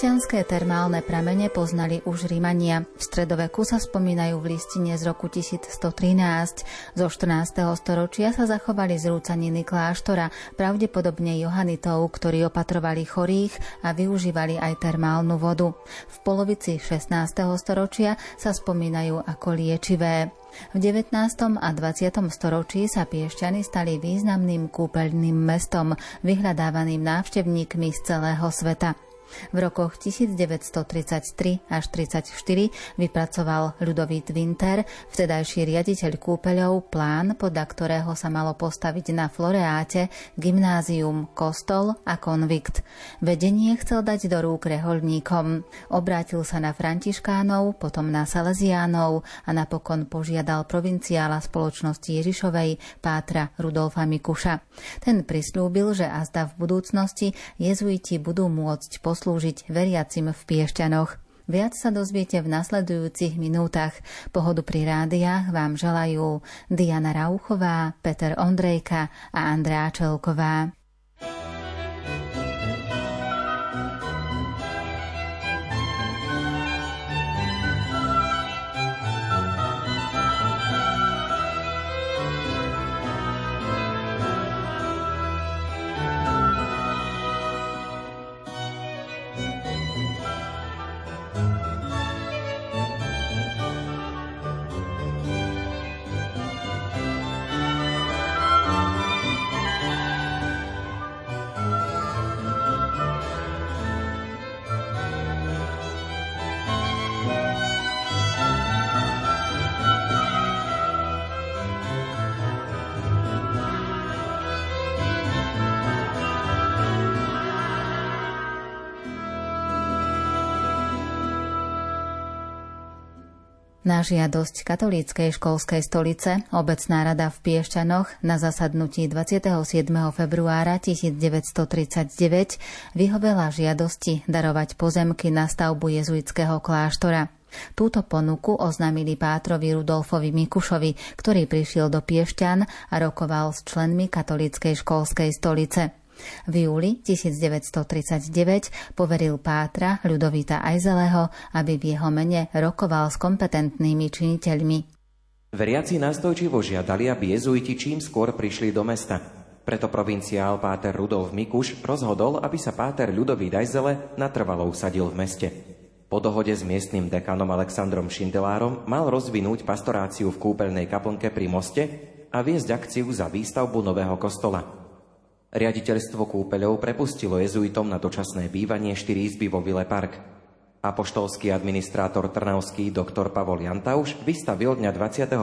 Piešťanské termálne pramene poznali už Rímania. V stredoveku sa spomínajú v listine z roku 1113. Zo 14. storočia sa zachovali zrúcaniny kláštora, pravdepodobne Johanitov, ktorí opatrovali chorých a využívali aj termálnu vodu. V polovici 16. storočia sa spomínajú ako liečivé. V 19. a 20. storočí sa Piešťany stali významným kúpeľným mestom, vyhľadávaným návštevníkmi z celého sveta. V rokoch 1933 až 1934 vypracoval Ľudovít Winter, vtedajší riaditeľ kúpeľov, plán, podľa ktorého sa malo postaviť na Floreáte gymnázium, kostol a konvikt. Vedenie chcel dať do rúk reholníkom. Obrátil sa na františkánov, potom na salesiánov a napokon požiadal provinciála spoločnosti Ježišovej, pátra Rudolfa Mikuša. Ten prislúbil, že azda v budúcnosti jezuiti budú môcť poslúžiť poslúžiť veriacim v Piešťanoch. Viac sa dozviete v nasledujúcich minútach. Pohodu pri rádiách vám želajú Diana Rauchová, Peter Ondrejka a Andrea Čelková. Na žiadosť katolíckej školskej stolice obecná rada v Piešťanoch na zasadnutí 27. februára 1939 vyhovela žiadosti darovať pozemky na stavbu jezuitského kláštora. Túto ponuku oznámili Pátrovi Rudolfovi Mikušovi, ktorý prišiel do Piešťan a rokoval s členmi katolíckej školskej stolice. V júli 1939 poveril Pátra Ľudovita Ajzeleho, aby v jeho mene rokoval s kompetentnými činiteľmi. Veriaci nastojčivo žiadali, aby jezuiti čím skôr prišli do mesta. Preto provinciál Páter Rudolf Mikuš rozhodol, aby sa Páter Ľudovít Ajzele natrvalo usadil v meste. Po dohode s miestnym dekanom Alexandrom Šindelárom mal rozvinúť pastoráciu v kúpeľnej kaplnke pri moste a viesť akciu za výstavbu nového kostola. Riaditeľstvo kúpeľov prepustilo jezuitom na dočasné bývanie 4 izby vo Vile Park. Apoštolský administrátor Trnavský doktor Pavol Jantauš vystavil dňa 25.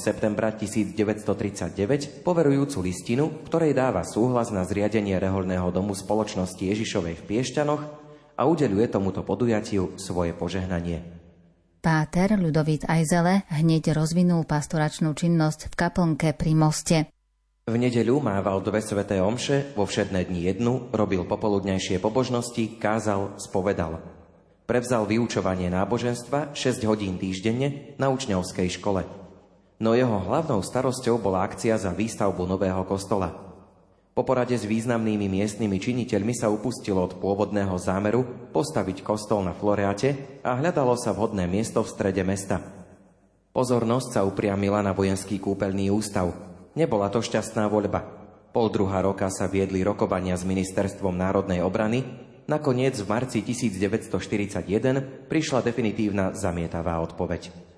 septembra 1939 poverujúcu listinu, ktorej dáva súhlas na zriadenie reholného domu spoločnosti Ježišovej v Piešťanoch a udeluje tomuto podujatiu svoje požehnanie. Páter Ľudovít Ajzele hneď rozvinul pastoračnú činnosť v kaplnke pri moste. V nedeľu mával dve sveté omše, vo všedné dni jednu, robil popoludnejšie pobožnosti, kázal, spovedal. Prevzal vyučovanie náboženstva 6 hodín týždenne na učňovskej škole. No jeho hlavnou starosťou bola akcia za výstavbu nového kostola. Po porade s významnými miestnymi činiteľmi sa upustilo od pôvodného zámeru postaviť kostol na Floreate a hľadalo sa vhodné miesto v strede mesta. Pozornosť sa upriamila na vojenský kúpeľný ústav – Nebola to šťastná voľba. Pol druhá roka sa viedli rokovania s Ministerstvom národnej obrany, nakoniec v marci 1941 prišla definitívna zamietavá odpoveď.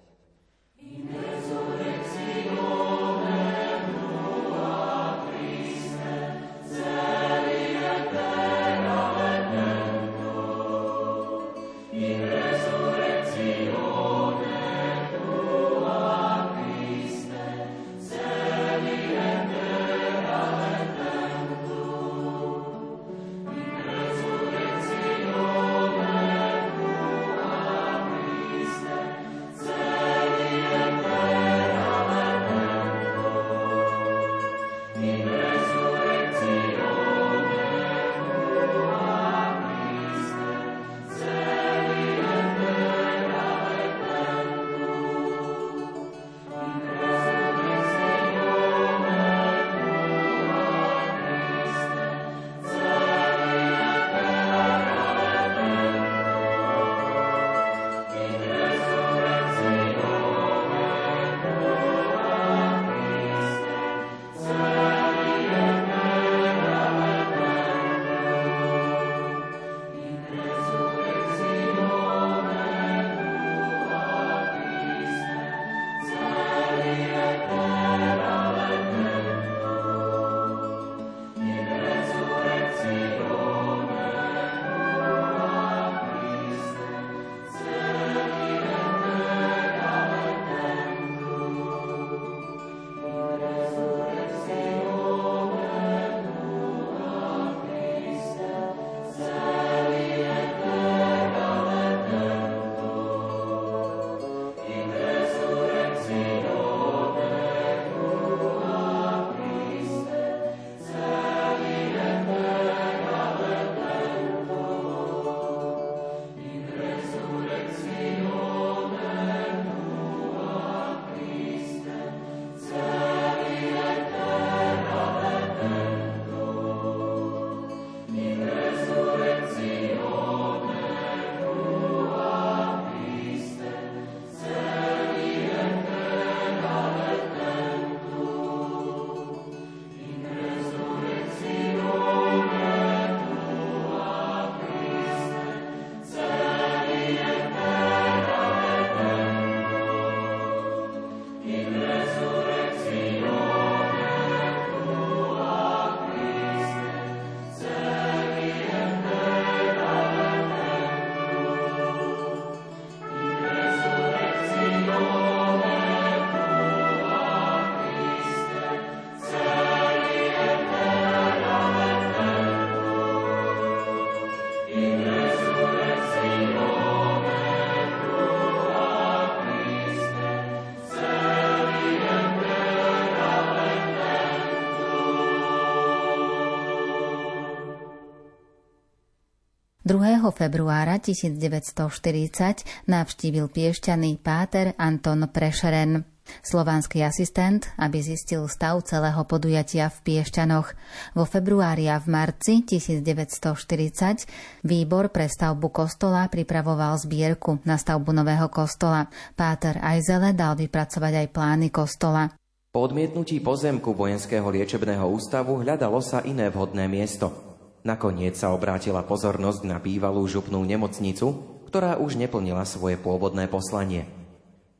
2. februára 1940 navštívil Piešťany páter Anton Prešeren. Slovanský asistent, aby zistil stav celého podujatia v Piešťanoch. Vo februári a v marci 1940 výbor pre stavbu kostola pripravoval zbierku na stavbu nového kostola. Páter Ajzele dal vypracovať aj plány kostola. Po odmietnutí pozemku vojenského liečebného ústavu hľadalo sa iné vhodné miesto. Nakoniec sa obrátila pozornosť na bývalú župnú nemocnicu, ktorá už neplnila svoje pôvodné poslanie –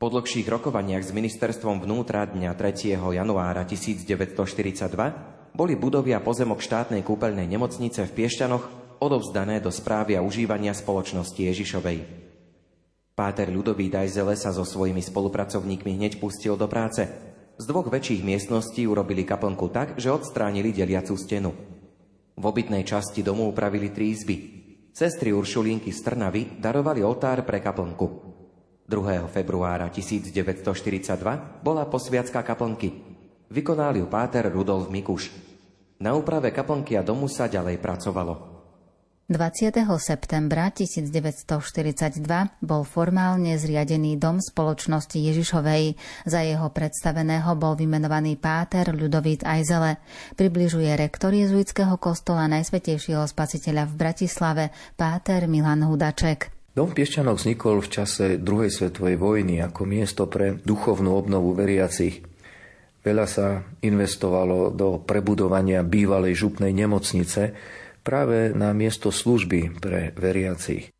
po dlhších rokovaniach s ministerstvom vnútra dňa 3. januára 1942 boli budovy a pozemok štátnej kúpeľnej nemocnice v Piešťanoch odovzdané do správy a užívania spoločnosti Ježišovej. Páter Ľudový Dajzele sa so svojimi spolupracovníkmi hneď pustil do práce. Z dvoch väčších miestností urobili kaplnku tak, že odstránili deliacu stenu. V obytnej časti domu upravili tri izby. Sestry Uršulinky z Trnavy darovali oltár pre kaplnku. 2. februára 1942 bola posviacka kaplnky. Vykonal ju páter Rudolf Mikuš. Na úprave kaplnky a domu sa ďalej pracovalo. 20. septembra 1942 bol formálne zriadený Dom spoločnosti Ježišovej. Za jeho predstaveného bol vymenovaný páter Ľudovít Ajzele. Približuje rektor jezuitského kostola Najsvetejšieho spasiteľa v Bratislave, páter Milan Hudaček. Dom v Piešťanoch vznikol v čase druhej svetovej vojny ako miesto pre duchovnú obnovu veriacich. Veľa sa investovalo do prebudovania bývalej župnej nemocnice práve na miesto služby pre veriacich.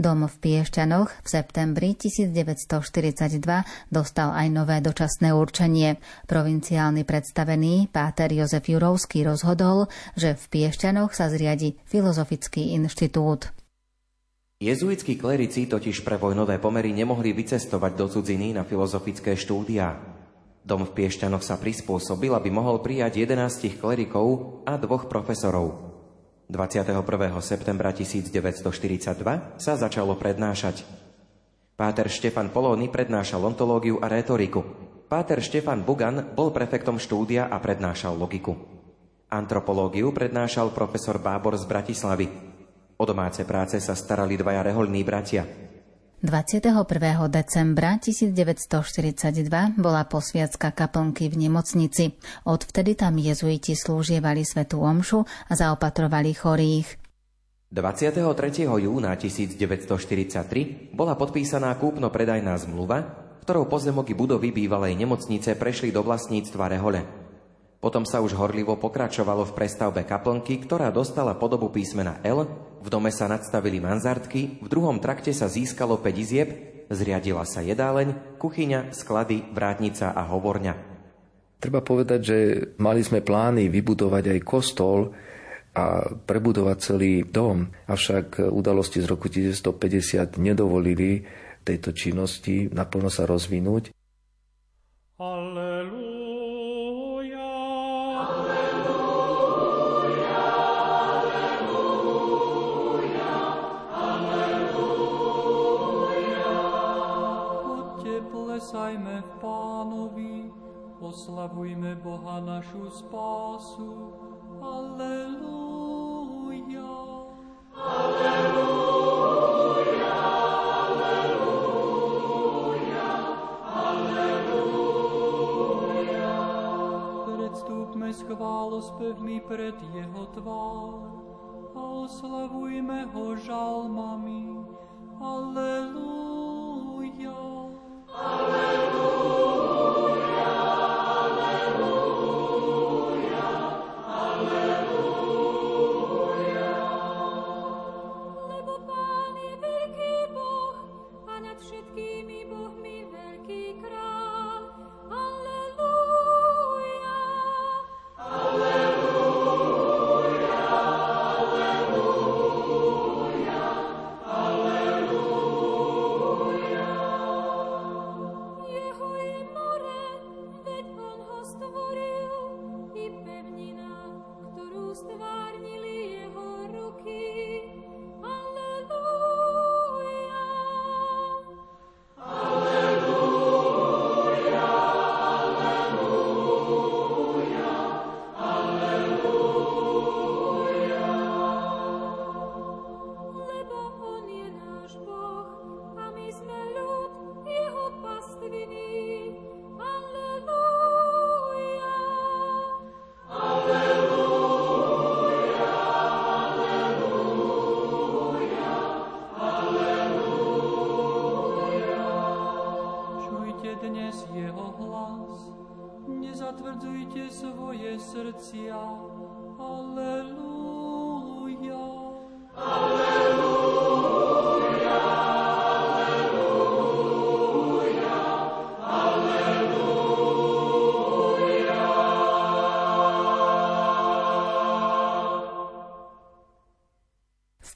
Dom v Piešťanoch v septembri 1942 dostal aj nové dočasné určenie. Provinciálny predstavený Páter Jozef Jurovský rozhodol, že v Piešťanoch sa zriadi Filozofický inštitút. Jezuitskí klerici totiž pre vojnové pomery nemohli vycestovať do cudziny na filozofické štúdia. Dom v Piešťanoch sa prispôsobil, aby mohol prijať 11 klerikov a dvoch profesorov. 21. septembra 1942 sa začalo prednášať. Páter Štefan Polóny prednášal ontológiu a rétoriku. Páter Štefan Bugan bol prefektom štúdia a prednášal logiku. Antropológiu prednášal profesor Bábor z Bratislavy. O domáce práce sa starali dvaja reholní bratia – 21. decembra 1942 bola posviacka kaplnky v nemocnici. Odvtedy tam jezuiti slúžievali svetú omšu a zaopatrovali chorých. 23. júna 1943 bola podpísaná kúpno-predajná zmluva, ktorou pozemoky budovy bývalej nemocnice prešli do vlastníctva Rehole. Potom sa už horlivo pokračovalo v prestavbe kaplnky, ktorá dostala podobu písmena L, v dome sa nadstavili manzartky, v druhom trakte sa získalo 5 izieb, zriadila sa jedáleň, kuchyňa, sklady, vrátnica a hovorňa. Treba povedať, že mali sme plány vybudovať aj kostol a prebudovať celý dom, avšak udalosti z roku 1950 nedovolili tejto činnosti naplno sa rozvinúť. Klesajme v Pánovi, oslavujme Boha našu spásu. Aleluja. Aleluja. Aleluja. Aleluja. Predstúpme s chválospev modli pred jeho tvár a oslavujme ho žalmami.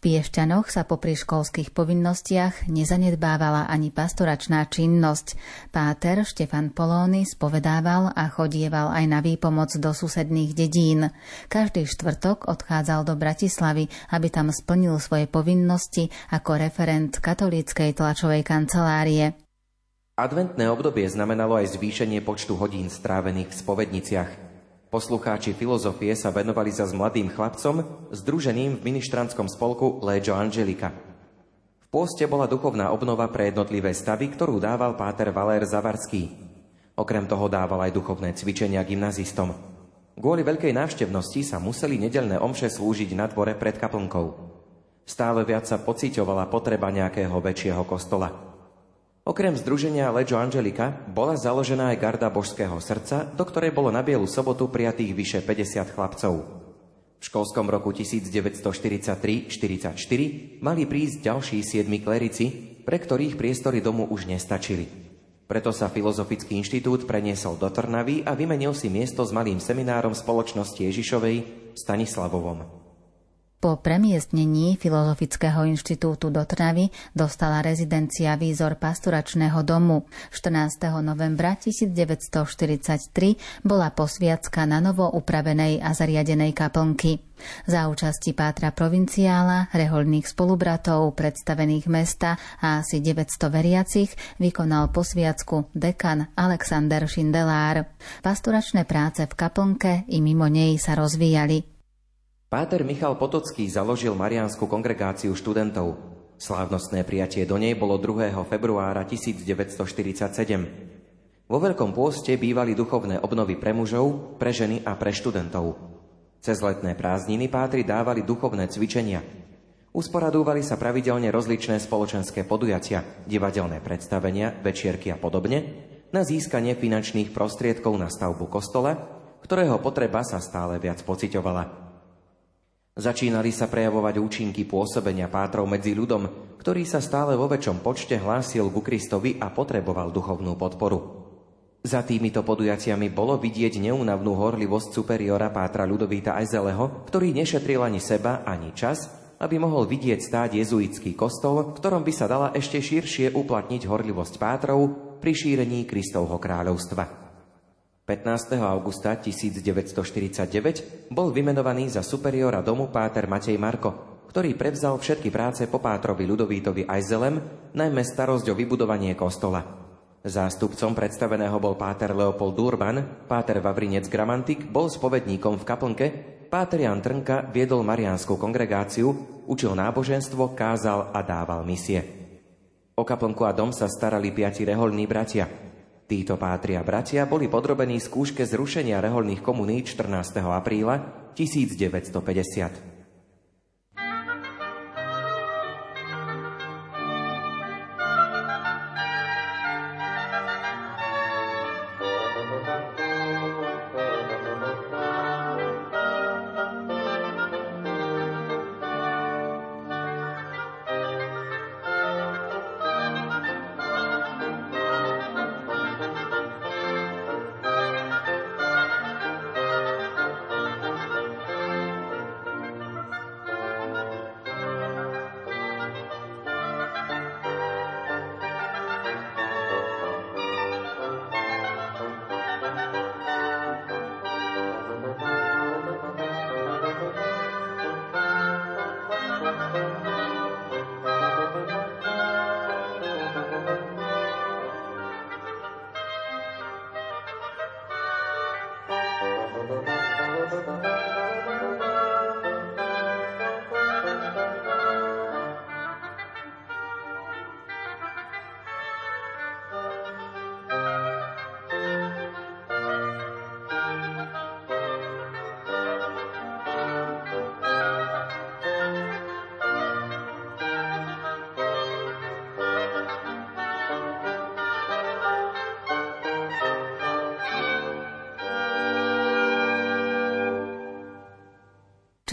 Piešťanoch sa popri školských povinnostiach nezanedbávala ani pastoračná činnosť. Páter Štefan Polóny spovedával a chodieval aj na výpomoc do susedných dedín. Každý štvrtok odchádzal do Bratislavy, aby tam splnil svoje povinnosti ako referent katolíckej tlačovej kancelárie. Adventné obdobie znamenalo aj zvýšenie počtu hodín strávených v spovedniciach. Poslucháči filozofie sa venovali sa s mladým chlapcom, združeným v ministranskom spolku Legio Angelika. V pôste bola duchovná obnova pre jednotlivé stavy, ktorú dával páter Valér Zavarský. Okrem toho dával aj duchovné cvičenia gymnazistom. Kvôli veľkej návštevnosti sa museli nedelné omše slúžiť na dvore pred kaplnkou. Stále viac sa pociťovala potreba nejakého väčšieho kostola. Okrem združenia Legio Angelika bola založená aj Garda Božského srdca, do ktorej bolo na Bielu sobotu prijatých vyše 50 chlapcov. V školskom roku 1943-44 mali prísť ďalší siedmi klerici, pre ktorých priestory domu už nestačili. Preto sa Filozofický inštitút preniesol do Trnavy a vymenil si miesto s malým seminárom spoločnosti Ježišovej Stanislavovom. Po premiestnení Filozofického inštitútu do Trnavy dostala rezidencia výzor pastoračného domu. 14. novembra 1943 bola posviacka na novo upravenej a zariadenej kaplnky. Za účasti Pátra provinciála, reholných spolubratov, predstavených mesta a asi 900 veriacich vykonal posviacku dekan Alexander Šindelár. Pastoračné práce v kaplnke i mimo nej sa rozvíjali. Páter Michal Potocký založil Mariánsku kongregáciu študentov. Slávnostné prijatie do nej bolo 2. februára 1947. Vo Veľkom pôste bývali duchovné obnovy pre mužov, pre ženy a pre študentov. Cez letné prázdniny pátri dávali duchovné cvičenia. Usporadúvali sa pravidelne rozličné spoločenské podujatia, divadelné predstavenia, večierky a podobne, na získanie finančných prostriedkov na stavbu kostola, ktorého potreba sa stále viac pociťovala. Začínali sa prejavovať účinky pôsobenia pátrov medzi ľudom, ktorý sa stále vo väčšom počte hlásil ku Kristovi a potreboval duchovnú podporu. Za týmito podujatiami bolo vidieť neúnavnú horlivosť superiora pátra Ľudovíta Ajzeleho, ktorý nešetril ani seba, ani čas, aby mohol vidieť stáť jezuitský kostol, v ktorom by sa dala ešte širšie uplatniť horlivosť pátrov pri šírení Kristovho kráľovstva. 15. augusta 1949 bol vymenovaný za superiora domu páter Matej Marko, ktorý prevzal všetky práce po pátrovi Ľudovítovi Ajzelem, najmä starosť o vybudovanie kostola. Zástupcom predstaveného bol páter Leopold Durban, páter Vavrinec Gramantik bol spovedníkom v kaplnke, páter Jan Trnka viedol mariánsku kongregáciu, učil náboženstvo, kázal a dával misie. O kaplnku a dom sa starali piati reholní bratia – Títo pátria bratia boli podrobení skúške zrušenia reholných komunít 14. apríla 1950.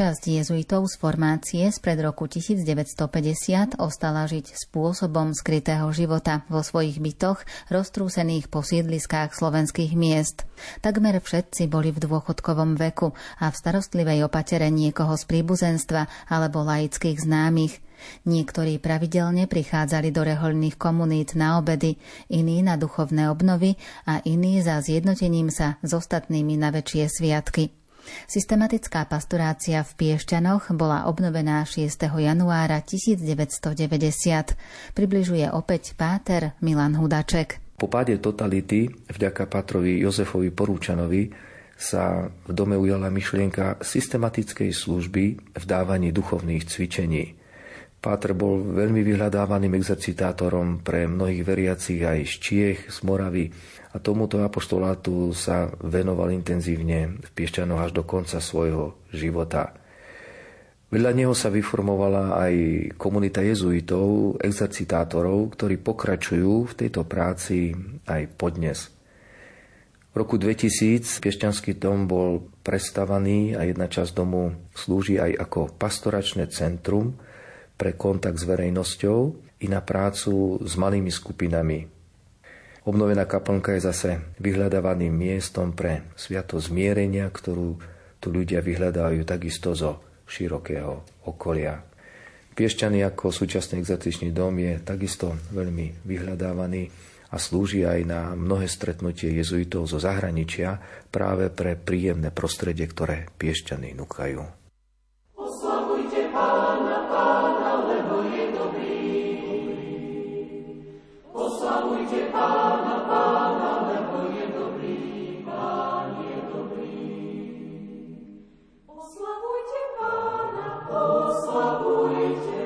Časť jezuitov z formácie spred roku 1950 ostala žiť spôsobom skrytého života vo svojich bytoch, roztrúsených po sídliskách slovenských miest. Takmer všetci boli v dôchodkovom veku a v starostlivej opatere niekoho z príbuzenstva alebo laických známych. Niektorí pravidelne prichádzali do rehoľných komunít na obedy, iní na duchovné obnovy a iní za zjednotením sa s ostatnými na väčšie sviatky. Systematická pastorácia v Piešťanoch bola obnovená 6. januára 1990. Približuje opäť páter Milan Hudaček. Po páde totality vďaka patrovi Jozefovi Porúčanovi sa v dome ujala myšlienka systematickej služby v dávaní duchovných cvičení. Pátr bol veľmi vyhľadávaným exercitátorom pre mnohých veriacich aj z Čiech, z Moravy a tomuto apoštolátu sa venoval intenzívne v Piešťanoch až do konca svojho života. Vedľa neho sa vyformovala aj komunita jezuitov, exercitátorov, ktorí pokračujú v tejto práci aj podnes. V roku 2000 Piešťanský dom bol prestavaný a jedna časť domu slúži aj ako pastoračné centrum pre kontakt s verejnosťou i na prácu s malými skupinami Obnovená kaplnka je zase vyhľadávaným miestom pre sviato zmierenia, ktorú tu ľudia vyhľadávajú takisto zo širokého okolia. Piešťany ako súčasný exercičný dom je takisto veľmi vyhľadávaný a slúži aj na mnohé stretnutie jezuitov zo zahraničia práve pre príjemné prostredie, ktoré Piešťany núkajú. собой тебя.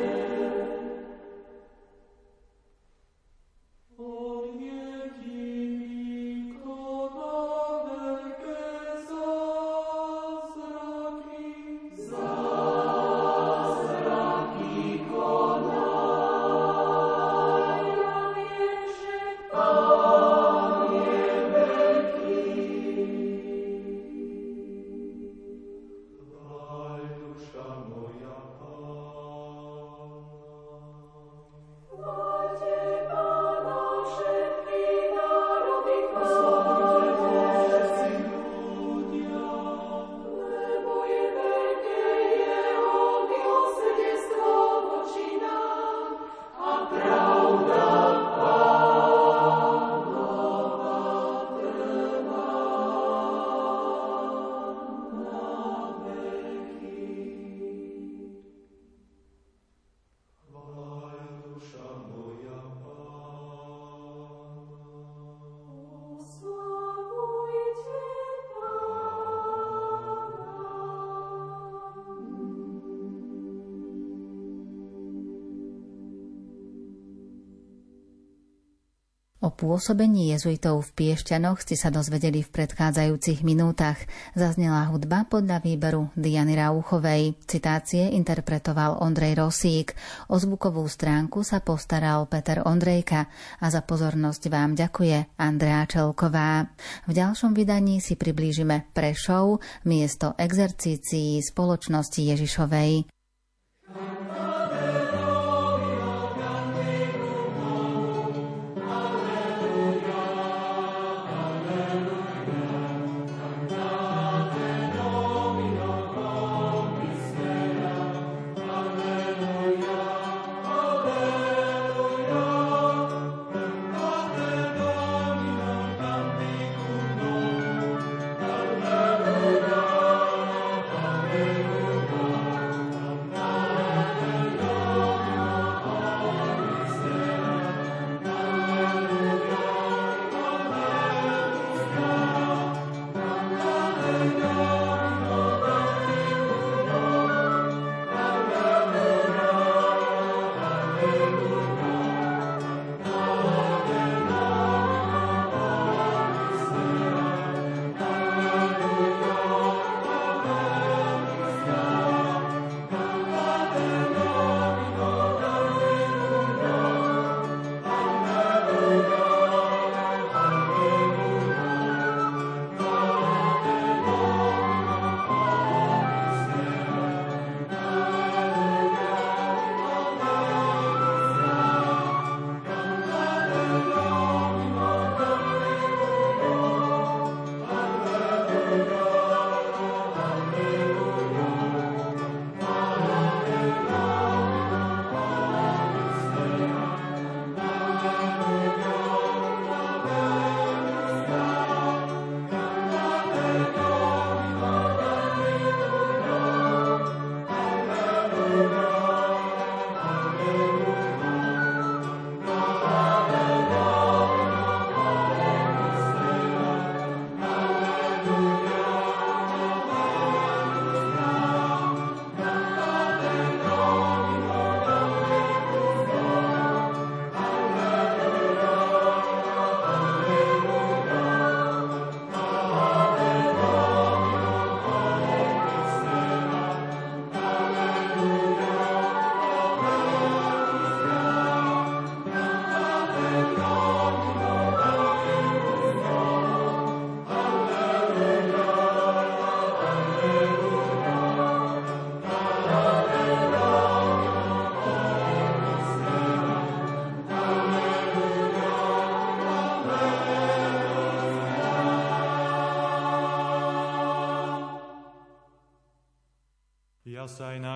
Pôsobení jezuitov v Piešťanoch ste sa dozvedeli v predchádzajúcich minútach. Zaznela hudba podľa výberu Diany Rauchovej. Citácie interpretoval Ondrej Rosík. O zvukovú stránku sa postaral Peter Ondrejka a za pozornosť vám ďakuje Andrea Čelková. V ďalšom vydaní si priblížime Prešov, miesto exercícií spoločnosti Ježišovej.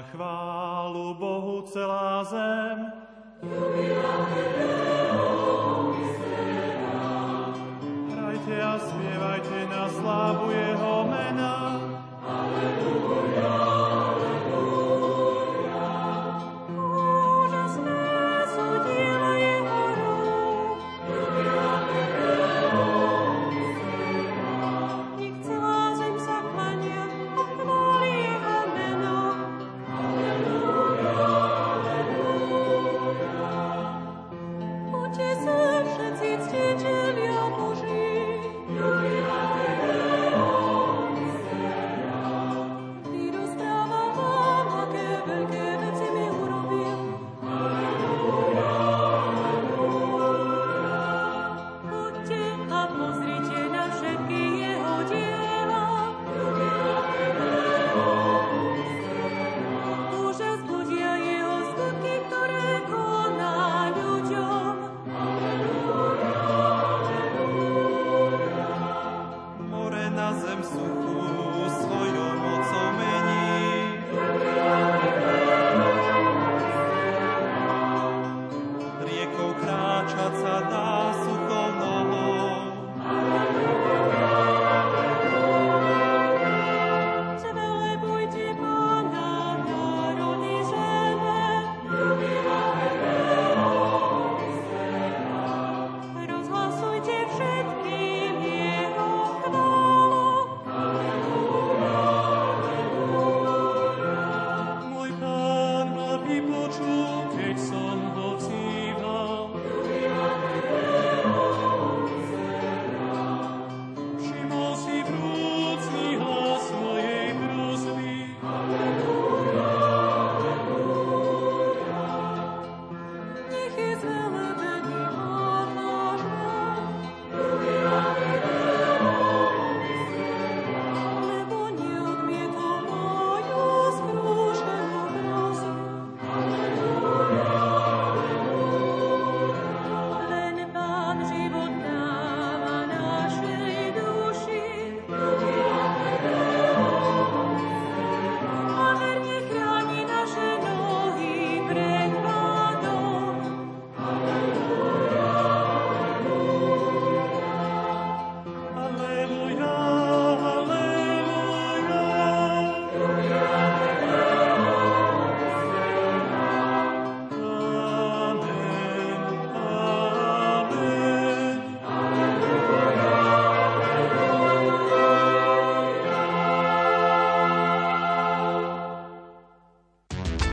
chvála. razem słuchać.